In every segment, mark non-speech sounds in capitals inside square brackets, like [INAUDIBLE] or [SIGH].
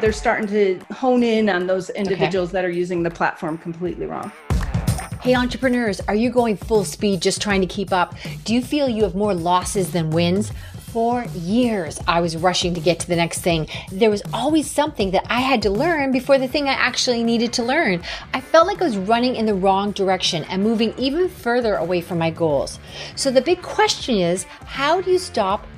they're starting to hone in on those individuals okay. that are using the platform completely wrong. Hey, entrepreneurs, are you going full speed just trying to keep up? Do you feel you have more losses than wins? For years, I was rushing to get to the next thing. There was always something that I had to learn before the thing I actually needed to learn. I felt like I was running in the wrong direction and moving even further away from my goals. So the big question is how do you stop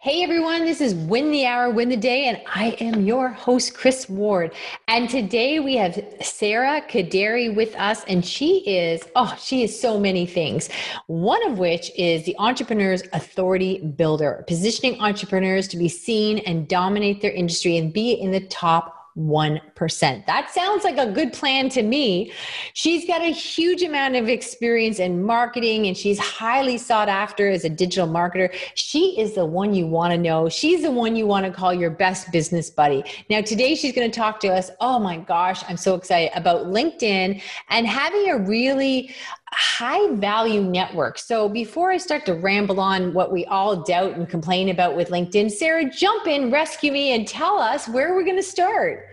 Hey everyone, this is Win the Hour, Win the Day, and I am your host, Kris Ward. And today we have Sarah Kaderi with us, and she is, oh, she is so many things. One of which is the Entrepreneur's Authority Builder, positioning entrepreneurs to be seen and dominate their industry and be in the top 1%. That sounds like a good plan to me. She's got a huge amount of experience in marketing and she's highly sought after as a digital marketer. She is the one you want to know. She's the one you want to call your best business buddy. Now, today she's going to talk to us. Oh my gosh, I'm so excited about LinkedIn and having a really high value network. So before I start to ramble on what we all doubt and complain about with LinkedIn, Sarah, jump in, rescue me, and tell us where we're going to start.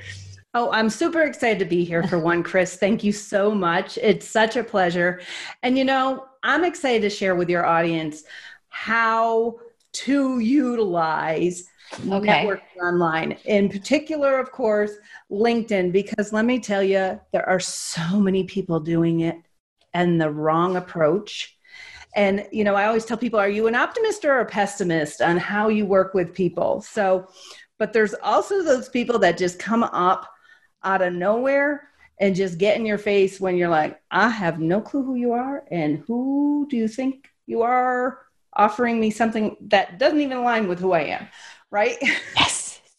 Oh, I'm super excited to be here for one, Kris. Thank you so much. It's such a pleasure. And you know, I'm excited to share with your audience how to utilize okay. networking online. In particular, of course, LinkedIn, because let me tell you, there are so many people doing it and the wrong approach. And, you know, I always tell people, are you an optimist or a pessimist on how you work with people? So, but there's also those people that just come up out of nowhere and just get in your face when you're like, I have no clue who you are and who do you think you are offering me something that doesn't even align with who I am, right? Yes.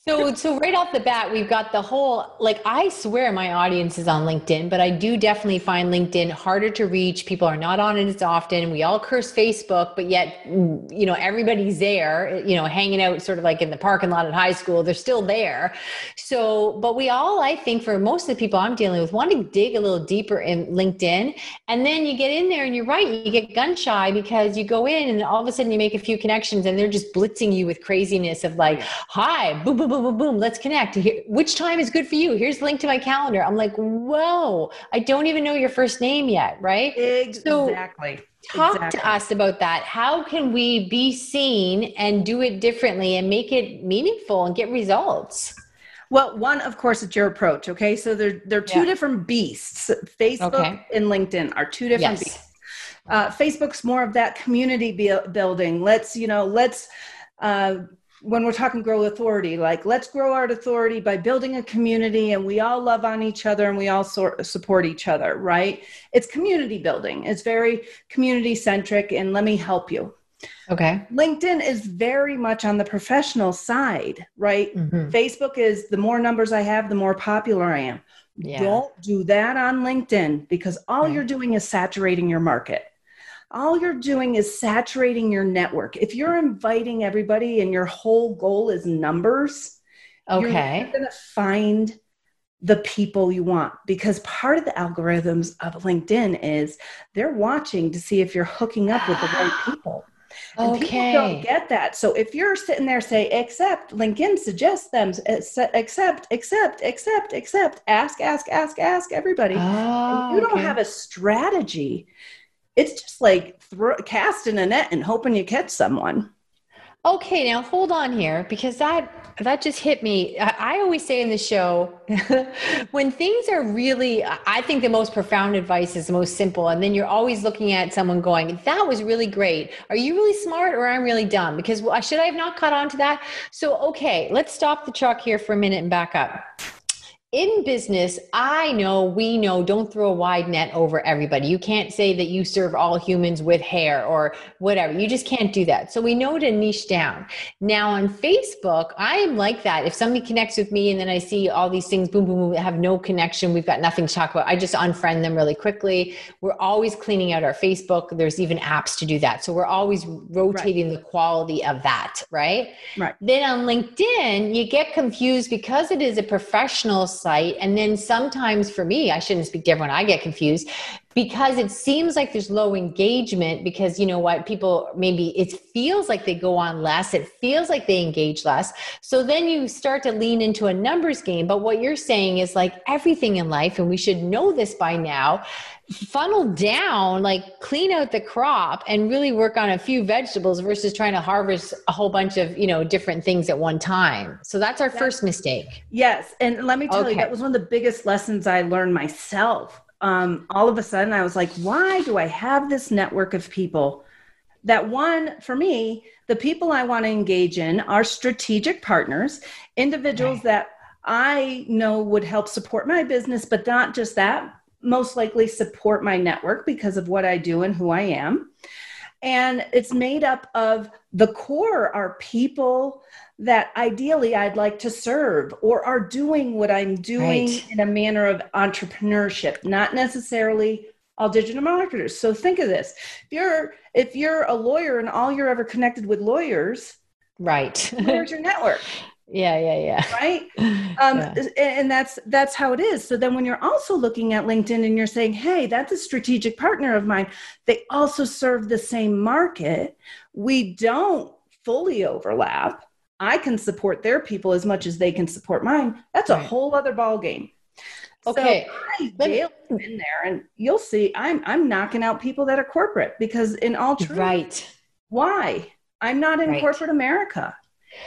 So, so right off the bat, we've got the whole like I swear my audience is on LinkedIn, but I do definitely find LinkedIn harder to reach. People are not on it as often. We all curse Facebook, but yet, mm, you know, everybody's there, you know, hanging out sort of like in the parking lot at high school. They're still there. So, but we all, I think, for most of the people I'm dealing with, want to dig a little deeper in LinkedIn. And then you get in there and you're right, you get gun shy because you go in and all of a sudden you make a few connections and they're just blitzing you with craziness of like, hi, boom, boom, boom boom, boom, let's connect. Here, which time is good for you? Here's the link to my calendar. I'm like, whoa, I don't even know your first name yet, right? Exactly. So, talk exactly. to us about that. How can we be seen and do it differently and make it meaningful and get results? Well, one, of course, it's your approach. Okay. So they're, they're two yeah. different beasts. Facebook okay. and LinkedIn are two different yes. beasts. Uh, Facebook's more of that community building. Let's, you know, let's, uh, when we're talking grow authority like let's grow our authority by building a community and we all love on each other and we all sort support each other right? It's community building. It's very community centric and let me help you. Okay. Linkedin is very much on the professional side right? Mm-hmm. facebook is the more numbers i have the more popular i am. Yeah. don't do that on linkedin because all right. you're doing is saturating your market all you're doing is saturating your network. If you're inviting everybody and your whole goal is numbers, okay, you're going to find the people you want because part of the algorithms of LinkedIn is they're watching to see if you're hooking up with the right [GASPS] people. And okay. people don't get that. So if you're sitting there say accept, LinkedIn suggests them uh, accept, accept, accept, accept, ask, ask, ask, ask everybody. Oh, you don't okay. have a strategy it's just like throw, casting a net and hoping you catch someone. Okay, now hold on here because that that just hit me. I, I always say in the show, [LAUGHS] when things are really, I think the most profound advice is the most simple, and then you're always looking at someone going, "That was really great. Are you really smart or I'm really dumb?" Because well, should I have not caught on to that? So okay, let's stop the truck here for a minute and back up in business, I know, we know, don't throw a wide net over everybody. You can't say that you serve all humans with hair or whatever. You just can't do that. So we know to niche down. Now on Facebook, I am like that. If somebody connects with me and then I see all these things, boom, boom, boom, have no connection, we've got nothing to talk about, I just unfriend them really quickly. We're always cleaning out our Facebook. There's even apps to do that. So we're always rotating right. the quality of that, right? Right. Then on LinkedIn, you get confused because it is a professional site. And then sometimes for me, I shouldn't speak to everyone, I get confused because it seems like there's low engagement because you know what people maybe it feels like they go on less it feels like they engage less. So then you start to lean into a numbers game. But what you're saying is like everything in life and we should know this by now funnel down like clean out the crop and really work on a few vegetables versus trying to harvest a whole bunch of you know different things at one time. So that's our that's, first mistake. Yes and let me tell okay. you that was one of the biggest lessons i learned myself um, all of a sudden I was like, why do I have this network of people? That one, for me, the people I want to engage in are strategic partners, individuals right. that I know would help support my business, but not just that, most likely support my network because of what I do and who I am. And it's made up of the core are people that ideally I'd like to serve or are doing what I'm doing right. in a manner of entrepreneurship, not necessarily all digital marketers. So think of this. If you're if you're a lawyer and all you're ever connected with lawyers, right. [LAUGHS] where's your network? yeah yeah yeah right [LAUGHS] um, yeah. and that's that's how it is so then when you're also looking at linkedin and you're saying hey that's a strategic partner of mine they also serve the same market we don't fully overlap I can support their people as much as they can support mine. That's a whole other ball game. Okay, so I in there, and you'll see. I'm I'm knocking out people that are corporate because, in all truth, right? Why? I'm not in right. corporate America.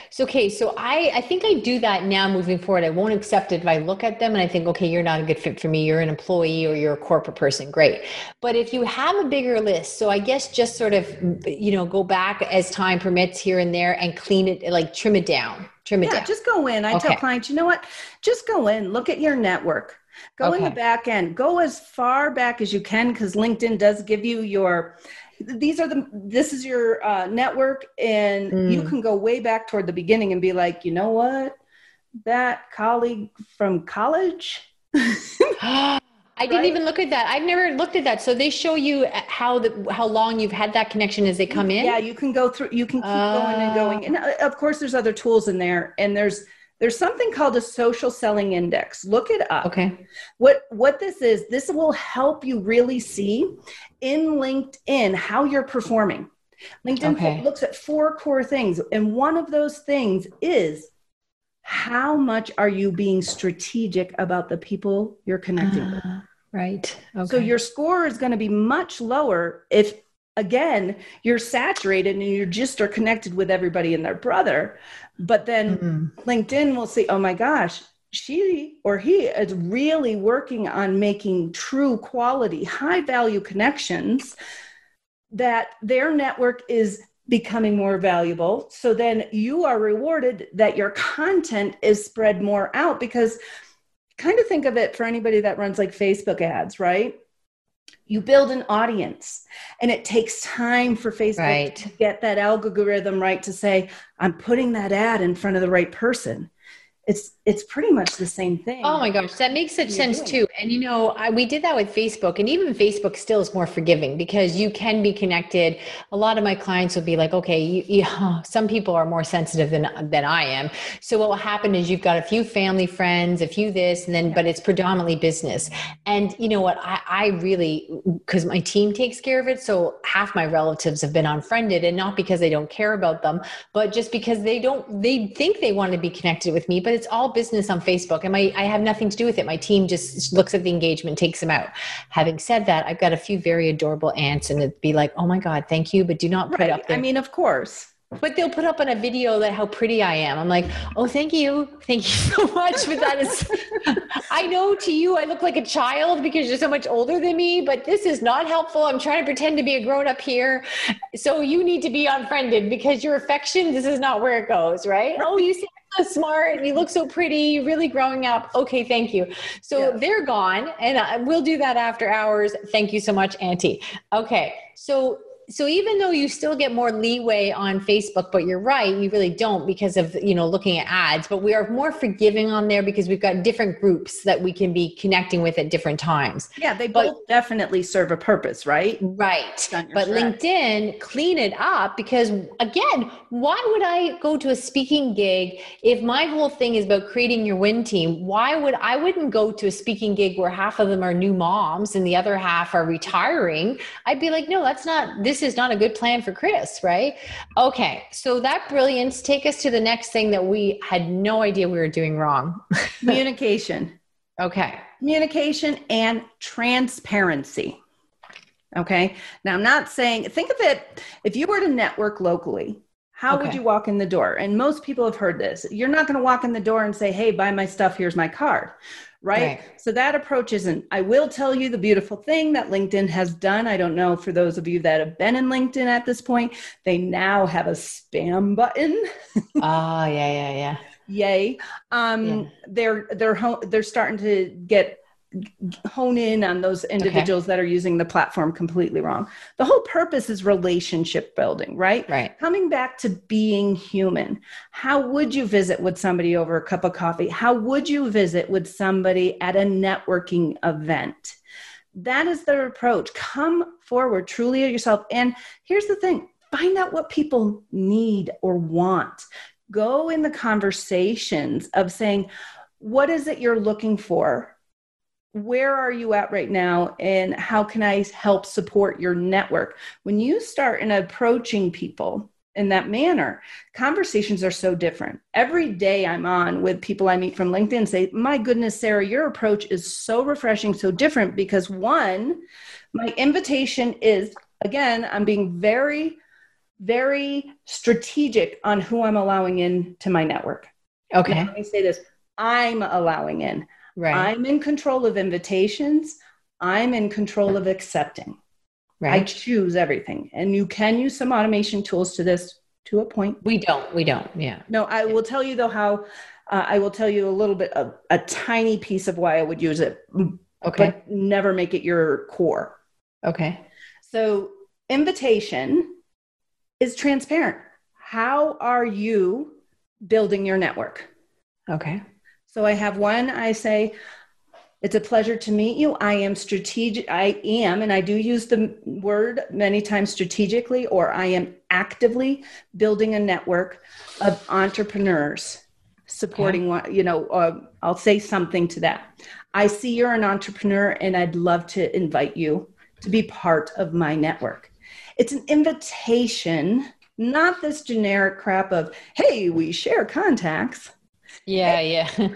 So, okay, so I, I think I do that now moving forward. I won't accept it if I look at them and I think, okay, you're not a good fit for me. You're an employee or you're a corporate person. Great. But if you have a bigger list, so I guess just sort of, you know, go back as time permits here and there and clean it, like trim it down. Trim it yeah, down. just go in. I okay. tell clients, you know what? Just go in, look at your network. Go okay. in the back end. Go as far back as you can because LinkedIn does give you your these are the this is your uh, network and mm. you can go way back toward the beginning and be like you know what that colleague from college [LAUGHS] I didn't even look at that. I've never looked at that. So they show you how the how long you've had that connection as they come in. Yeah, you can go through. You can keep uh, going and going. And uh, of course, there's other tools in there. And there's there's something called a social selling index. Look it up. Okay. What what this is, this will help you really see in LinkedIn how you're performing. LinkedIn okay. looks at four core things and one of those things is how much are you being strategic about the people you're connecting uh, with? Ah, right. Okay. So your score is going to be much lower if again you're saturated and you just are connected with everybody and their brother. But then mm-hmm. linkedin will say oh my gosh she or he is really working on making true quality high value connections that their network is becoming more valuable. So then you are rewarded that your content is spread more out because kind of think of it for anybody that runs like facebook ads right you build an audience and it takes time for facebook right. to get that algorithm right to say i'm putting that ad in front of the right person it's it's pretty much the same thing. Oh my gosh, that makes such sense too. And you know, I, we did that with Facebook, and even Facebook still is more forgiving because you can be connected. A lot of my clients will be like, okay, you, you, [LAUGHS] some people are more sensitive than than I am. So what will happen is you've got a few family friends, a few this, and then but it's predominantly business. And you know what? I, I really because my team takes care of it. So half my relatives have been unfriended, and not because they don't care about them, but just because they don't. They think they want to be connected with me, but it's all business on Facebook and my, I have nothing to do with it. My team just looks at the engagement, takes them out. Having said that, I've got a few very adorable aunts and it'd be like, oh my God, thank you, but do not put right. up. The- I mean, of course. But they'll put up on a video that how pretty I am. I'm like, oh, thank you, thank you [LAUGHS] so much. But that is, [LAUGHS] I know to you I look like a child because you're so much older than me. But this is not helpful. I'm trying to pretend to be a grown up here, so you need to be unfriended because your affection. This is not where it goes, right? Oh, you say so smart you look so pretty, really growing up. Okay, thank you. So yeah. they're gone, and uh, we'll do that after hours. Thank you so much, Auntie. Okay, so so even though you still get more leeway on Facebook, but you're right, you really don't because of you know looking at ads. But we are more forgiving on there because we've got different groups that we can be connecting with at different times. Yeah, they but, both definitely serve a purpose, right? Right. But LinkedIn, clean it up because again, why would I go to a speaking gig if my whole thing is about creating your win team? Why would I wouldn't go to a speaking gig where half of them are new moms and the other half are retiring? I'd be like, no, that's not this this is not a good plan for Kris, right? Okay, so that brilliance take us to the next thing that we had no idea we were doing wrong. [LAUGHS] Communication. okay. Communication and transparency. Okay. Now I'm not saying think of it if you were to network locally, how okay. would you walk in the door? And most people have heard this. You're not going to walk in the door and say, "Hey, buy my stuff, here's my card." Right? right? So that approach isn't. I will tell you the beautiful thing that LinkedIn has done. I don't know for those of you that have been in LinkedIn at this point, they now have a spam button. [LAUGHS] Ah, yeah, yeah, yeah. Yay! Um, yeah. They're they're they're starting to get hone in on those individuals okay. that are using the platform completely wrong. The whole purpose is relationship building, right? Right. Coming back to being human. How would you visit with somebody over a cup of coffee? How would you visit with somebody at a networking event? That is their approach. Come forward truly yourself. And here's the thing find out what people need or want. Go in the conversations of saying, what is it you're looking for? Where are you at right now and how can I help support your network? When you start in approaching people in that manner, conversations are so different. Every day I'm on with people I meet from LinkedIn say, My goodness, Sarah, your approach is so refreshing, so different because one, my invitation is again, I'm being very, very strategic on who I'm allowing in to my network. Okay. Now, let me say this I'm allowing in. Right. I'm in control of invitations. I'm in control of accepting. Right. I choose everything. And you can use some automation tools to this to a point. We don't. We don't. Yeah. No, I will tell you though how uh, I will tell you a little bit of a tiny piece of why I would use it. Okay. But never make it your core. Okay. So invitation is transparent. How are you building your network? Okay. So I have one, I say, it's a pleasure to meet you. I am strategic. I am, and I do use the word many times strategically, or I am actively building a network of entrepreneurs supporting okay. you know, uh, I'll say something to that. I see you're an entrepreneur and I'd love to invite you to be part of my network. It's an invitation, not this generic crap of, hey, we share contacts. Yeah, yeah. [LAUGHS]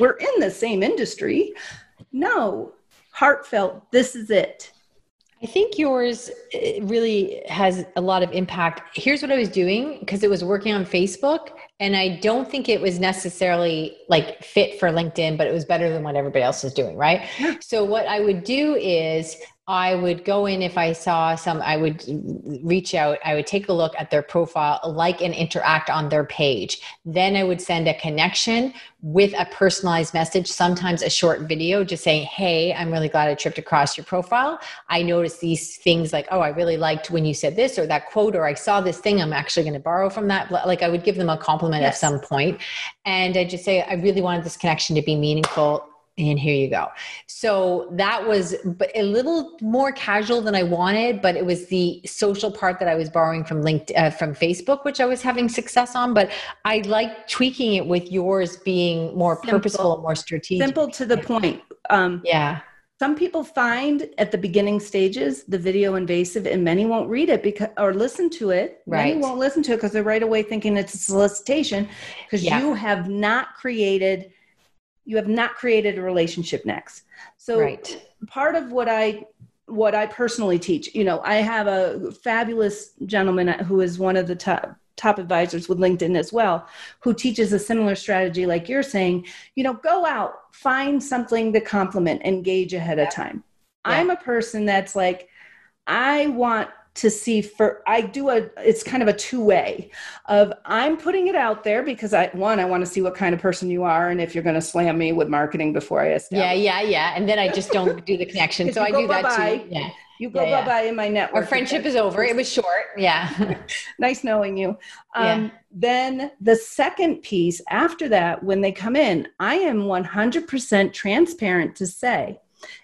We're in the same industry. No, heartfelt, this is it. I think yours eh, really has a lot of impact. Here's what I was doing because it was working on Facebook and I don't think it was necessarily like fit for LinkedIn, but it was better than what everybody else is doing, right? So what I would do is I would go in if I saw some, I would reach out, I would take a look at their profile, like and interact on their page. Then I would send a connection with a personalized message, sometimes a short video, just saying, Hey, I'm really glad I tripped across your profile. I noticed these things like, Oh, I really liked when you said this or that quote, or I saw this thing, I'm actually going to borrow from that. Like I would give them a compliment yes. at some point, And I just say, I really wanted this connection to be meaningful and here you go. So that was a little more casual than I wanted, but it was the social part that I was borrowing from LinkedIn, uh, from Facebook, which I was having success on. But I like tweaking it with yours being more Simple. purposeful, more strategic. Simple to the point. Um, yeah. Some people find at the beginning stages the video invasive, and many won't read it because or listen to it. Right. Many won't listen to it because they're right away thinking it's a solicitation because yeah. you have not created you have not created a relationship next so right. part of what i what i personally teach you know i have a fabulous gentleman who is one of the top top advisors with linkedin as well who teaches a similar strategy like you're saying you know go out find something to complement engage ahead of time yeah. i'm a person that's like i want to see for I do a it's kind of a two-way of I'm putting it out there because I one, I want to see what kind of person you are and if you're gonna slam me with marketing before I establish. Yeah, yeah, yeah. And then I just don't do the connection. [LAUGHS] so I do that too. Yeah. You go yeah, bye bye in my network. Our friendship is over. It was short. Yeah. [LAUGHS] nice knowing you. Um, yeah. Then the second piece after that, when they come in, I am 100% transparent to say,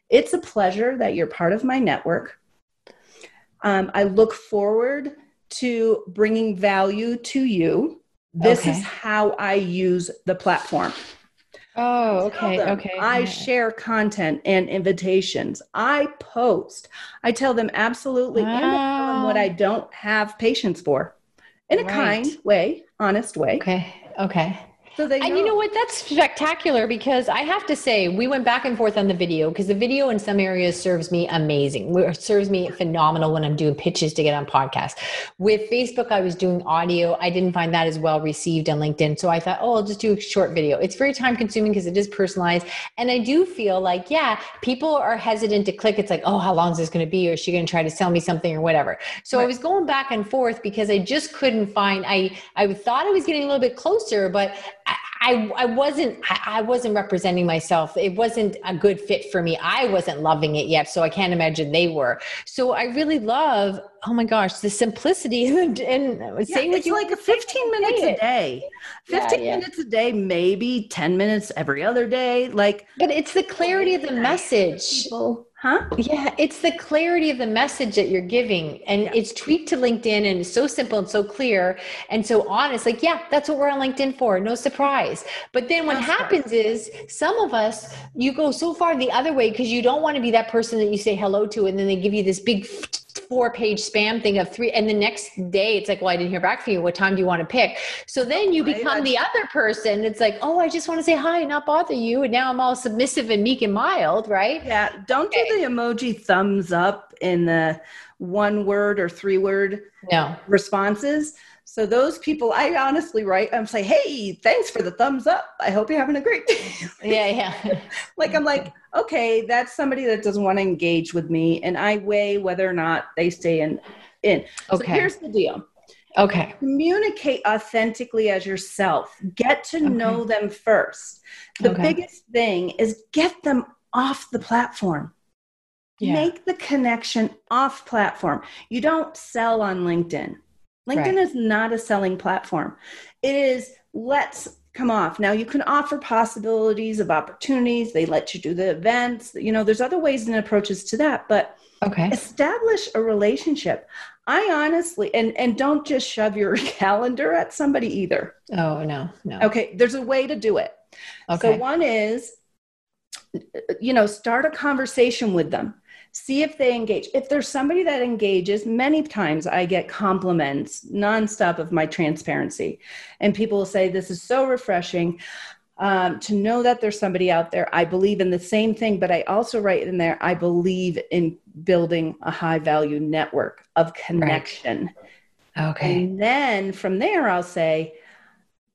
it's a pleasure that you're part of my network. Um, I look forward to bringing value to you. This okay. is how I use the platform. Oh, okay. Them, okay. I share content and invitations. I post. I tell them absolutely and I tell them what I don't have patience for in a right. kind way, honest way. Okay. Okay. So they know. and you know what? That's spectacular because I have to say we went back and forth on the video because the video in some areas serves me amazing. It serves me phenomenal when I'm doing pitches to get on podcasts. With Facebook, I was doing audio. I didn't find that as well received on LinkedIn, so I thought, oh, I'll just do a short video. It's very time consuming because it is personalized, and I do feel like yeah, people are hesitant to click. It's like, oh, how long is this going to be? Or is she going to try to sell me something or whatever? So right. I was going back and forth because I just couldn't find. I I thought I was getting a little bit closer, but I, I wasn't I wasn't representing myself. It wasn't a good fit for me. I wasn't loving it yet, so I can't imagine they were. So I really love. Oh my gosh, the simplicity [LAUGHS] and, and yeah, say what you like. A fifteen minutes a day. Fifteen yeah, yeah. minutes a day, maybe ten minutes every other day. Like, but it's the oh, clarity of the message. People Huh? Yeah, it's the clarity of the message that you're giving. And yeah. it's tweaked to LinkedIn and it's so simple and so clear and so honest. Like, yeah, that's what we're on LinkedIn for. No surprise. But then what that's happens right. is some of us, you go so far the other way because you don't want to be that person that you say hello to and then they give you this big [LAUGHS] four page spam thing of three and the next day it's like well i didn't hear back from you what time do you want to pick so then you become the other person it's like oh i just want to say hi and not bother you and now i'm all submissive and meek and mild right yeah don't okay. do the emoji thumbs up in the one word or three word no responses so those people, I honestly write, I'm say, hey, thanks for the thumbs up. I hope you're having a great day. yeah, yeah. [LAUGHS] like I'm like, okay, that's somebody that doesn't want to engage with me, and I weigh whether or not they stay in. In. Okay. So here's the deal. Okay. Communicate authentically as yourself. Get to okay. know them first. The okay. biggest thing is get them off the platform. Yeah. Make the connection off platform. You don't sell on LinkedIn. LinkedIn right. is not a selling platform. It is let's come off. Now you can offer possibilities of opportunities. They let you do the events. You know, there's other ways and approaches to that, but okay. Establish a relationship. I honestly and and don't just shove your [LAUGHS] calendar at somebody either. Oh, no. No. Okay, there's a way to do it. Okay. So one is you know, start a conversation with them see if they engage. If there's somebody that engages, many times I get compliments nonstop of my transparency. And people will say, This is so refreshing. Um, to know that there's somebody out there. I believe in the same thing, but I also write in there, I believe in building a high value network of connection. Right. Okay. And then from there, I'll say,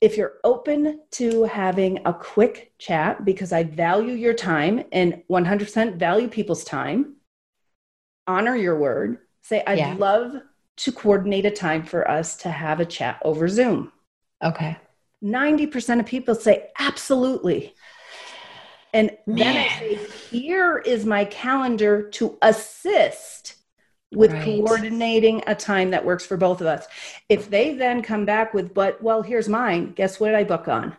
if you're open to having a quick chat, because I value your time and 100% value people's time, honor your word. Say, I'd yeah. love to coordinate a time for us to have a chat over Zoom. Okay. 90% of people say, absolutely. And Man. then I say, here is my calendar to assist with right. coordinating a time that works for both of us. If they then come back with, but well, here's mine, guess what I book on?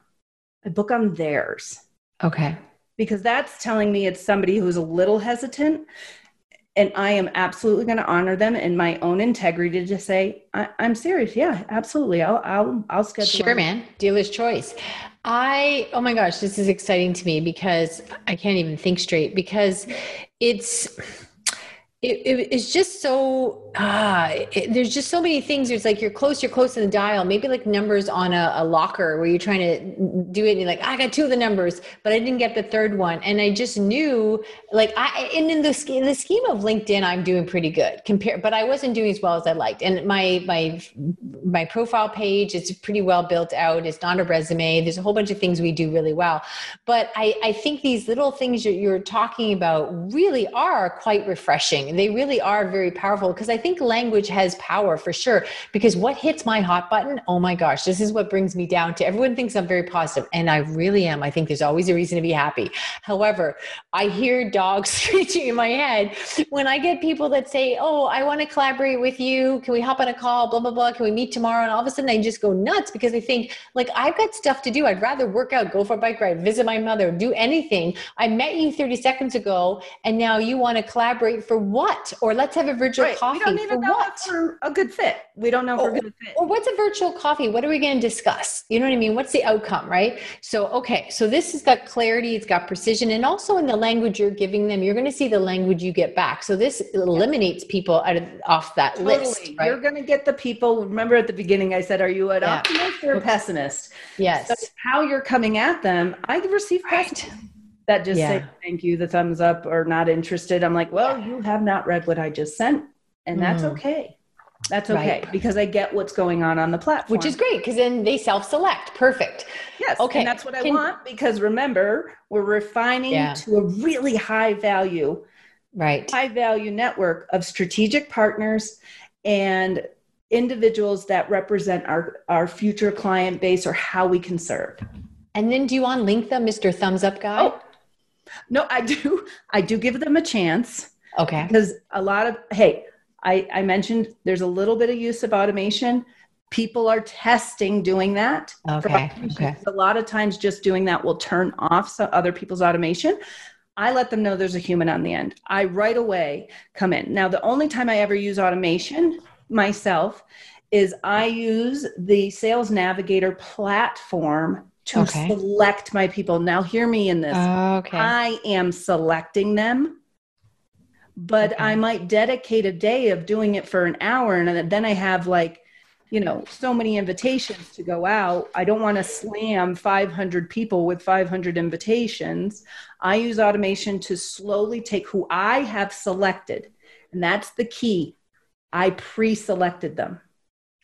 I book on theirs. Okay. Because that's telling me it's somebody who's a little hesitant and I am absolutely going to honor them in my own integrity to say I, am serious. Yeah, absolutely. I'll I'll I'll schedule. Sure, man. Dealer's choice. I oh my gosh, this is exciting to me because I can't even think straight because it's it, it, it's just so ah it, there's just so many things. It's like you're close you're close to the dial. Maybe like numbers on a, a, locker where you're trying to do it and you're like i got two of the numbers but i didn't get the third one. And i just knew like i and in the, in the scheme of linkedin i'm doing pretty good compared but i wasn't doing as well as i liked. And my my my profile page is pretty well built out. It's not a resume. There's a whole bunch of things we do really well. But i i think these little things that you're talking about really are quite refreshing. They really are very powerful because I think language has power for sure. Because what hits my hot button? Oh my gosh, this is what brings me down to everyone thinks I'm very positive, and I really am. I think there's always a reason to be happy. However, I hear dogs [LAUGHS] screeching in my head when I get people that say, Oh, I want to collaborate with you. Can we hop on a call? Blah, blah, blah. Can we meet tomorrow? And all of a sudden I just go nuts because I think, like, I've got stuff to do. I'd rather work out, go for a bike ride, visit my mother, do anything. I met you 30 seconds ago, and now you want to collaborate for what? Or let's have a virtual right. coffee. Don't even know what? for a good fit. We don't know if or, we're going to fit. Or what's a virtual coffee? What are we going to discuss? You know what I mean? What's the outcome, right? So, okay, so this has got clarity, it's got precision, and also in the language you're giving them, you're going to see the language you get back. So this eliminates people out of, off that totally. list. Right? You're going to get the people. Remember at the beginning, I said, "Are you an yeah. optimist or a pessimist?" Yes. So how you're coming at them, I receive right. that just yeah. say thank you, the thumbs up, or not interested. I'm like, well, yeah. you have not read what I just sent, and that's mm. okay. That's okay right. because I get what's going on on the platform. Which is great because then they self select. Perfect. Yes. Okay. And that's what I Can, want because remember, we're refining yeah. to a really high value, right? High value network of strategic partners and individuals that represent our, our future client base or how we can serve. And then do you on link them, Mr. Thumbs Up guy? Oh, no, I do. [LAUGHS] I do give them a chance. Okay. Because a lot of, hey, I, I mentioned there's a little bit of use of automation. People are testing doing that. Okay. okay. A lot of times, just doing that will turn off some other people's automation. I let them know there's a human on the end. I right away come in. Now, the only time I ever use automation myself is I use the Sales Navigator platform to okay. select my people. Now, hear me in this. okay. I am selecting them, but okay. I might dedicate a day of doing it for an hour, and then I have like, you know, so many invitations to go out. I don't want to slam 500 people with 500 invitations. I use automation to slowly take who I have selected, and that's the key. I pre selected them.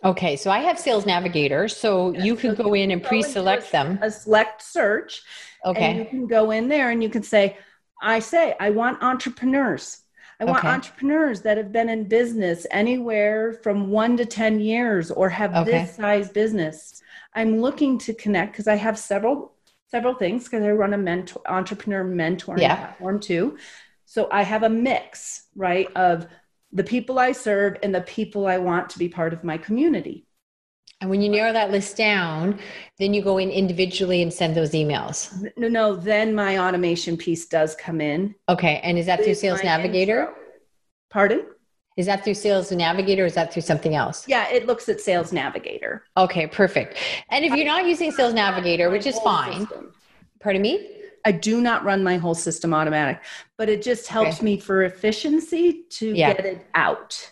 Okay, so I have Sales Navigator, so you can so go in and pre-select them. A select search. Okay. you can go in there and you can say, I say, I want entrepreneurs. I want okay. entrepreneurs that have been in business anywhere from one to 10 years or have okay. this size business. I'm looking to connect because I have several several things because I run a mentor entrepreneur mentoring yeah. platform too. So I have a mix, right, of the people I serve and the people I want to be part of my community. And when you narrow that list down, then you go in individually and send those emails. No, no, then my automation piece does come in. Okay. And is that through Sales Navigator? Intro. Pardon? Is that through Sales Navigator or is that through something else? Yeah, it looks at Sales Navigator. Okay, perfect. And if you're not using Sales Navigator, which is fine, system. pardon me? I do not run my whole system automatic, but it just helps okay. me for efficiency to yeah. get it out.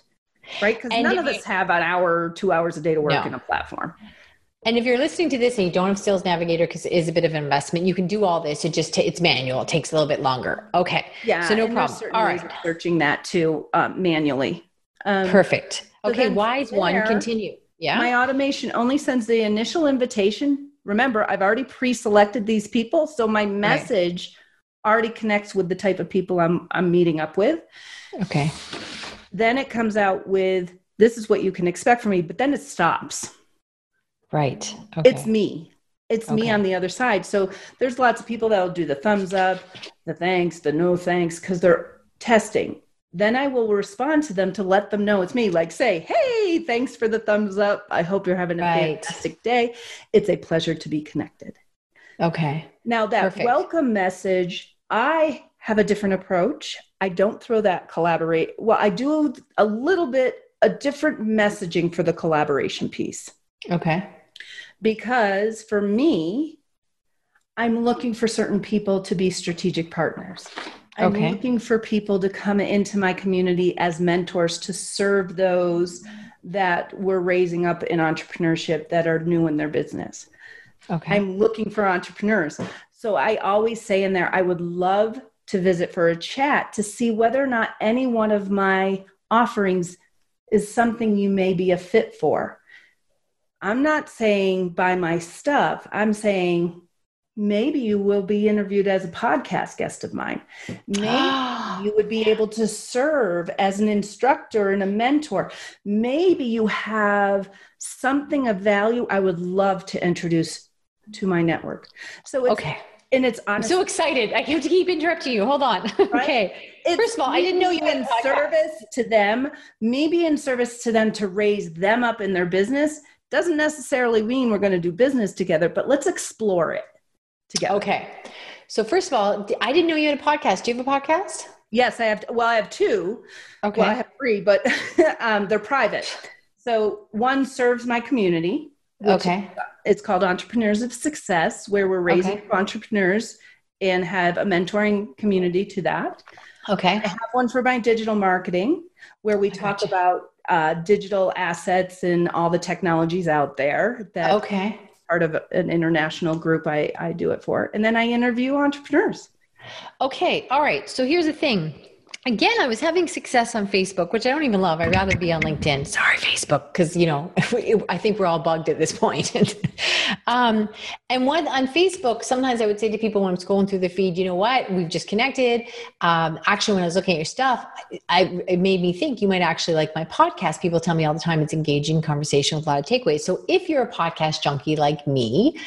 Right? Because none of us have an hour or two hours a day to work no. in a platform. And if you're listening to this and you don't have Sales Navigator because it is a bit of an investment, you can do all this. It just t- it's manual. It takes a little bit longer. Okay. Yeah. So no problem. All right. Searching that too um, manually. Um, Perfect. Okay. So wise one. Continue. Yeah. My automation only sends the initial invitation remember, I've already pre selected these people. So my message right. already connects with the type of people I'm, I'm meeting up with. Okay. Then it comes out with this is what you can expect from me, but then it stops. Right. Okay. It's me. It's okay. me on the other side. So there's lots of people that'll do the thumbs up, the thanks, the no thanks, because they're testing then I will respond to them to let them know it's me. Like, say, hey, thanks for the thumbs up. I hope you're having a right. fantastic day. It's a pleasure to be connected. Okay. Now, that Perfect. welcome message, I have a different approach. I don't throw that collaborate. Well, I do a little bit a different messaging for the collaboration piece. Okay. Because for me, I'm looking for certain people to be strategic partners. I'm okay. looking for people to come into my community as mentors to serve those that we're raising up in entrepreneurship that are new in their business. Okay. I'm looking for entrepreneurs. So I always say in there, I would love to visit for a chat to see whether or not any one of my offerings is something you may be a fit for. I'm not saying buy my stuff. I'm saying maybe you will be interviewed as a podcast guest of mine. Maybe [GASPS] you would be able to serve as an instructor and a mentor. Maybe you have something of value I would love to introduce to my network. So it's, okay. And it's honest. I'm so excited. I have to keep interrupting you. Hold on. [LAUGHS] Right? okay. It's First of all, I didn't know you in service to them, maybe in service to them to raise them up in their business. Doesn't necessarily mean we're going to do business together, but let's explore it together. Okay. So first of all, I didn't know you had a podcast. Do you have a podcast? Yes, I have. Well, I have two. Okay. Well, I have three, but [LAUGHS] um, they're private. So one serves my community. Okay. It's called Entrepreneurs of Success, where we're raising okay. entrepreneurs and have a mentoring community to that. Okay. I have one for my digital marketing, where we I talk about uh, digital assets and all the technologies out there that okay part of an international group I, I do it for. And then I interview entrepreneurs. Okay. All right. So here's the thing again, I was having success on Facebook, which I don't even love. I'd rather be on LinkedIn. Sorry, Facebook, because you know [LAUGHS] I think we're all bugged at this point. [LAUGHS] um, and one on Facebook, sometimes I would say to people when I'm scrolling through the feed, you know what? We've just connected. Um, actually, when I was looking at your stuff, I, it made me think you might actually like my podcast. People tell me all the time it's engaging conversation with a lot of takeaways. So if you're a podcast junkie like me,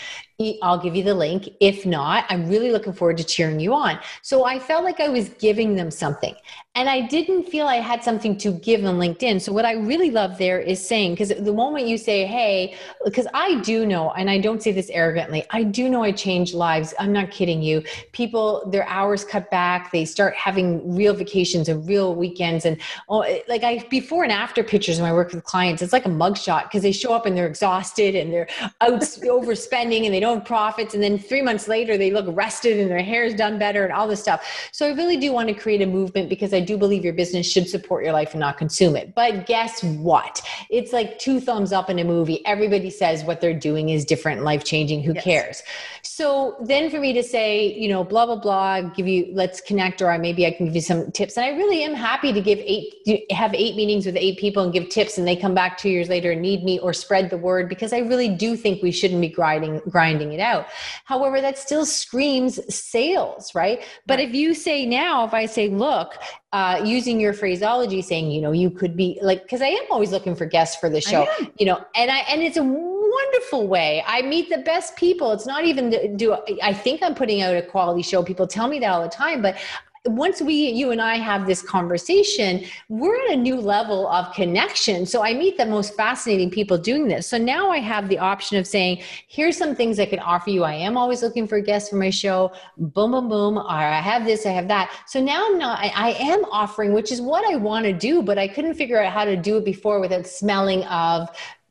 I'll give you the link. If not, I'm really looking forward to cheering you on. So I felt like I was giving them something. And I didn't feel I had something to give on LinkedIn. So what I really love there is saying, because the moment you say, hey, because I do know, and I don't say this arrogantly, I do know I change lives. I'm not kidding you. People, their hours cut back. They start having real vacations and real weekends. And oh, like I, before and after pictures when I work with clients, it's like a mugshot because they show up and they're exhausted and they're out [LAUGHS] overspending and they don't have profits. And then three months later, they look rested and their hair's done better and all this stuff. So I really do want to create a movement because I do believe your business should support your life and not consume it. But guess what? It's like two thumbs up in a movie. Everybody says what they're doing is different, life changing. Who yes. cares? So then for me to say, you know, blah, blah, blah, give you, let's connect, or maybe I can give you some tips. And I really am happy to give eight, have eight meetings with eight people and give tips and they come back two years later and need me or spread the word because I really do think we shouldn't be grinding, grinding it out. However, that still screams sales, right? But if you say now, if I say, look, uh, using your phraseology, saying, you know, you could be like, because I am always looking for guests for the show, you know, and I and it's a wonderful way. I meet the best people. It's not even do I think I'm putting out a quality show. People tell me that all the time, but once we you and i have this conversation we're at a new level of connection. So i meet the most fascinating people doing this. So now i have the option of saying here's some things i can offer you. I am always looking for guests for my show. Boom boom boom. Or i have this i have that. So now i'm not i, I am offering which is what i want to do but i couldn't figure out how to do it before without smelling of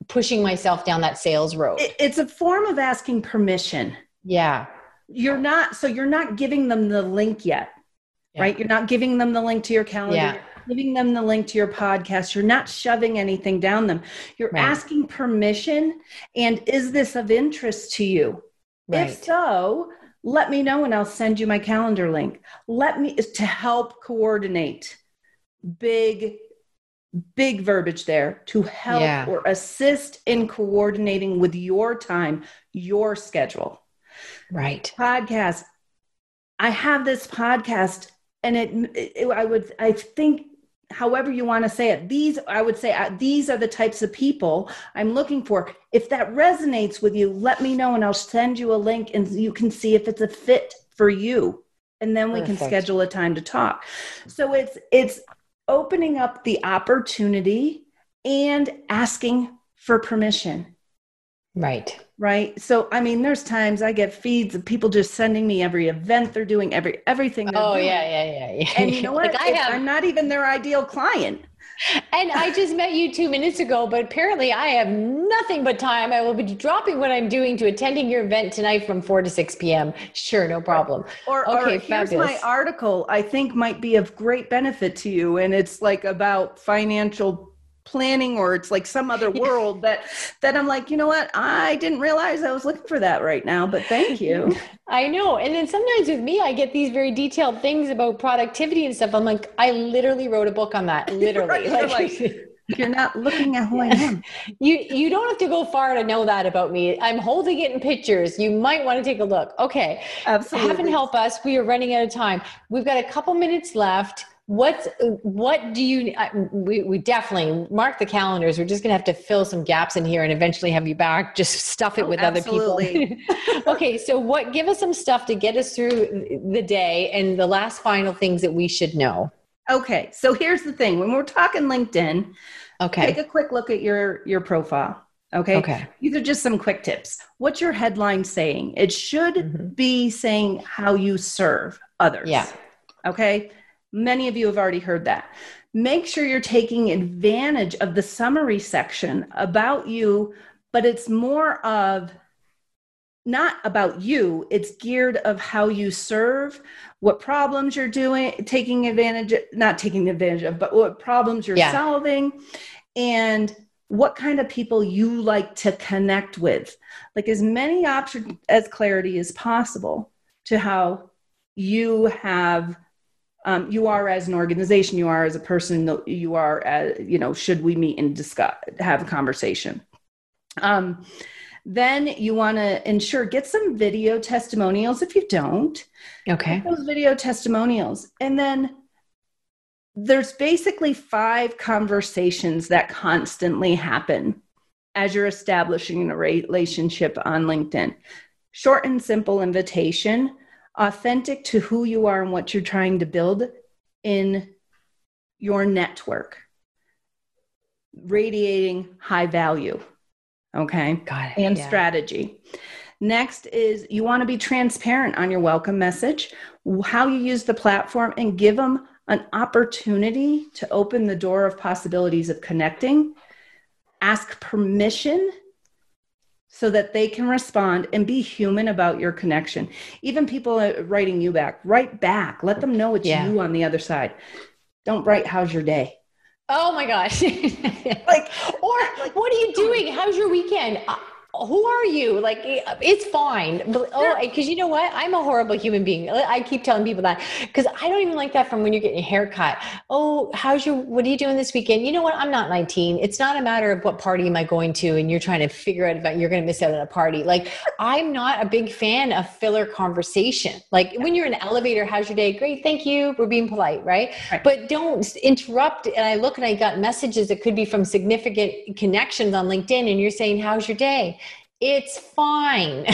pushing myself down that sales road. It's a form of asking permission. Yeah. You're not so you're not giving them the link yet yeah. right? You're not giving them the link to your calendar. Yeah. Giving them the link to your podcast. You're not shoving anything down them. You're right. asking permission. And is this of interest to you? Right. If so, let me know and I'll send you my calendar link. Let me to help coordinate. Big, big verbiage there to help yeah. or assist in coordinating with your time, your schedule. Right. Podcast. I have this podcast and it, it, i would i think however you want to say it these i would say uh, these are the types of people i'm looking for. If that resonates with you let me know and i'll send you a link and you can see if it's a fit for you. And then we Perfect. can schedule a time to talk. So it's it's opening up the opportunity and asking for permission right right so i mean there's times i get feeds of people just sending me every event they're doing every everything oh doing. yeah yeah yeah yeah and you know [LAUGHS] what like I have, i'm not even their ideal client and I just met you two minutes ago, but apparently I have nothing but time. I will be dropping what I'm doing to attending your event tonight from 4 to 6 p.m. Sure, no problem. Or, okay, or here's my article I think might be of great benefit to you. And it's like about financial planning or it's like some other [LAUGHS] world that that I'm like, you know what? I didn't realize I was looking for that right now, but thank you. [LAUGHS] I know. And then sometimes with me, I get these very detailed things about productivity and stuff. I'm like, I literally wrote a book on that. [LAUGHS] Literally. right, like, You're not looking at who I am. You you don't have to go far to know that about me. I'm holding it in pictures. You might want to take a look. Okay. Absolutely. Heaven help us. We are running out of time. We've got a couple minutes left. What's what do you? We we definitely mark the calendars. We're just gonna have to fill some gaps in here and eventually have you back. [LAUGHS] Just stuff it Oh, with other people. [LAUGHS] [LAUGHS] okay, so what? Give us some stuff to get us through the day and the last final things that we should know. Okay, so here's the thing: when we're talking LinkedIn, Okay. take a quick look at your your profile. Okay. Okay. These are just some quick tips. What's your headline saying? It should Mhm. be saying how you serve others. Yeah. Okay. Many of you have already heard that. Make sure you're taking advantage of the summary section about you, but it's more of not about you, it's geared of how you serve, what problems you're doing, taking advantage, not taking advantage of, but what problems you're Yeah. solving and what kind of people you like to connect with. Like as many options as clarity as possible to how you have um, you are as an organization you are as a person you are as you know should we meet and discuss have a conversation. Um, then you want to ensure get some video testimonials if you don't. Okay. Get those video testimonials. And then there's basically five conversations that constantly happen as you're establishing a relationship on linkedin. Short and simple invitation authentic to who you are and what you're trying to build in your network radiating high value okay Got it. and Yeah. strategy. Next is you want to be transparent on your welcome message, how you use the platform, and give them an opportunity to open the door of possibilities of connecting. Ask permission so that they can respond and be human about your connection. Even people uh, writing you back, write back. Let them know it's Yeah. you on the other side. Don't write, How's your day? Oh my gosh. [LAUGHS] Like, or what are you doing? How's your weekend? Who are you? Like, it's fine. But, oh, because you know what? I'm a horrible human being. I keep telling people that because I don't even like that from when you're getting a haircut. Oh, how's your, what are you doing this weekend? You know what? I'm not 19. It's not a matter of what party am I going to and you're trying to figure out about you're going to miss out on a party. Like, I'm not a big fan of filler conversation. Like, when you're in an elevator, how's your day? Great. Thank you. We're being polite, right? Right. But don't interrupt. And I look and I got messages that could be from significant connections on LinkedIn and you're saying, how's your day? It's fine.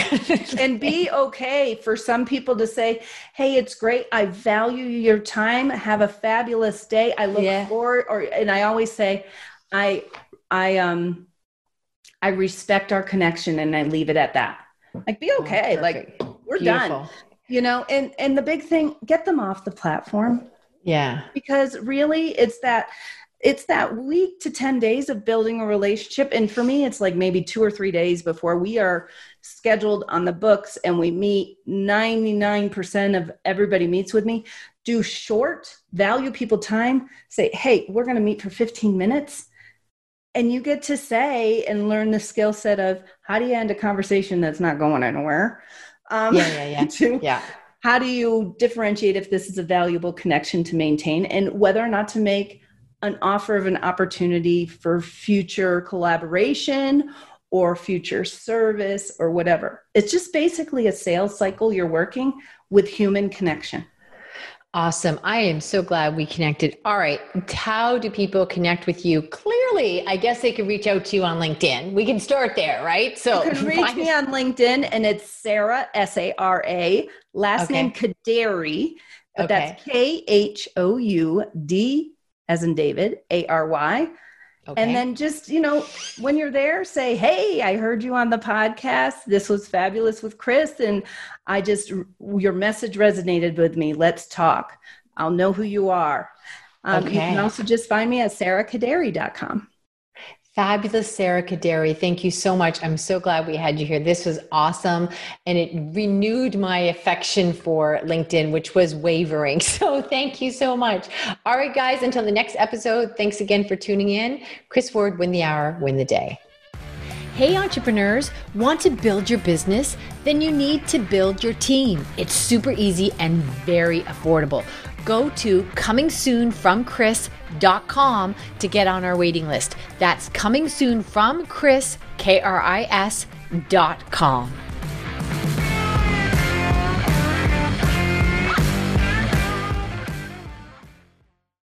and be okay for some people to say, "Hey, it's great. I value your time. Have a fabulous day. I look Yeah. forward." Or and I always say, "I, I um, I respect our connection, and I leave it at that." Like, be okay. like, we're done. You know. And and the big thing, get them off the platform Yeah. because really, it's that. It's that week to 10 days of building a relationship. And for me, it's like maybe two or three days before we are scheduled on the books and we meet 99% of everybody meets with me do short value people time say hey we're going to meet for 15 minutes and you get to say and learn the skill set of how do you end a conversation that's not going anywhere um, Yeah, yeah, yeah. [LAUGHS] to Yeah. how do you differentiate if this is a valuable connection to maintain and whether or not to make an offer of an opportunity for future collaboration or future service or whatever. It's just basically a sales cycle you're working with human connection. Awesome. I am so glad we connected. All right. How do people connect with you? Clearly, I guess they can reach out to you on LinkedIn. We can start there, right? So You can reach [LAUGHS] me on LinkedIn and it's Sara, S A R A, last Okay. name Khoudary, but Okay. that's K H O U D as in David, A R Y. Okay. And then just, you know, when you're there, say, Hey, I heard you on the podcast. This was fabulous with Kris. And I just, your message resonated with me. Let's talk. I'll know who you are. Um, You can also just find me at sarakhoudary.com. Fabulous Sara Khoudary. Thank you so much. I'm so glad we had you here. This was awesome. And it renewed my affection for LinkedIn, which was wavering. [LAUGHS] So thank you so much. All right, guys, until the next episode, thanks again for tuning in. Kris Ward, win the hour, win the day. Hey, entrepreneurs, want to build your business? Then you need to build your team. It's super easy and very affordable. Go to comingsoonfromkris.com kris.com to get on our waiting list. That's coming soon from Kris, K R I S dot com.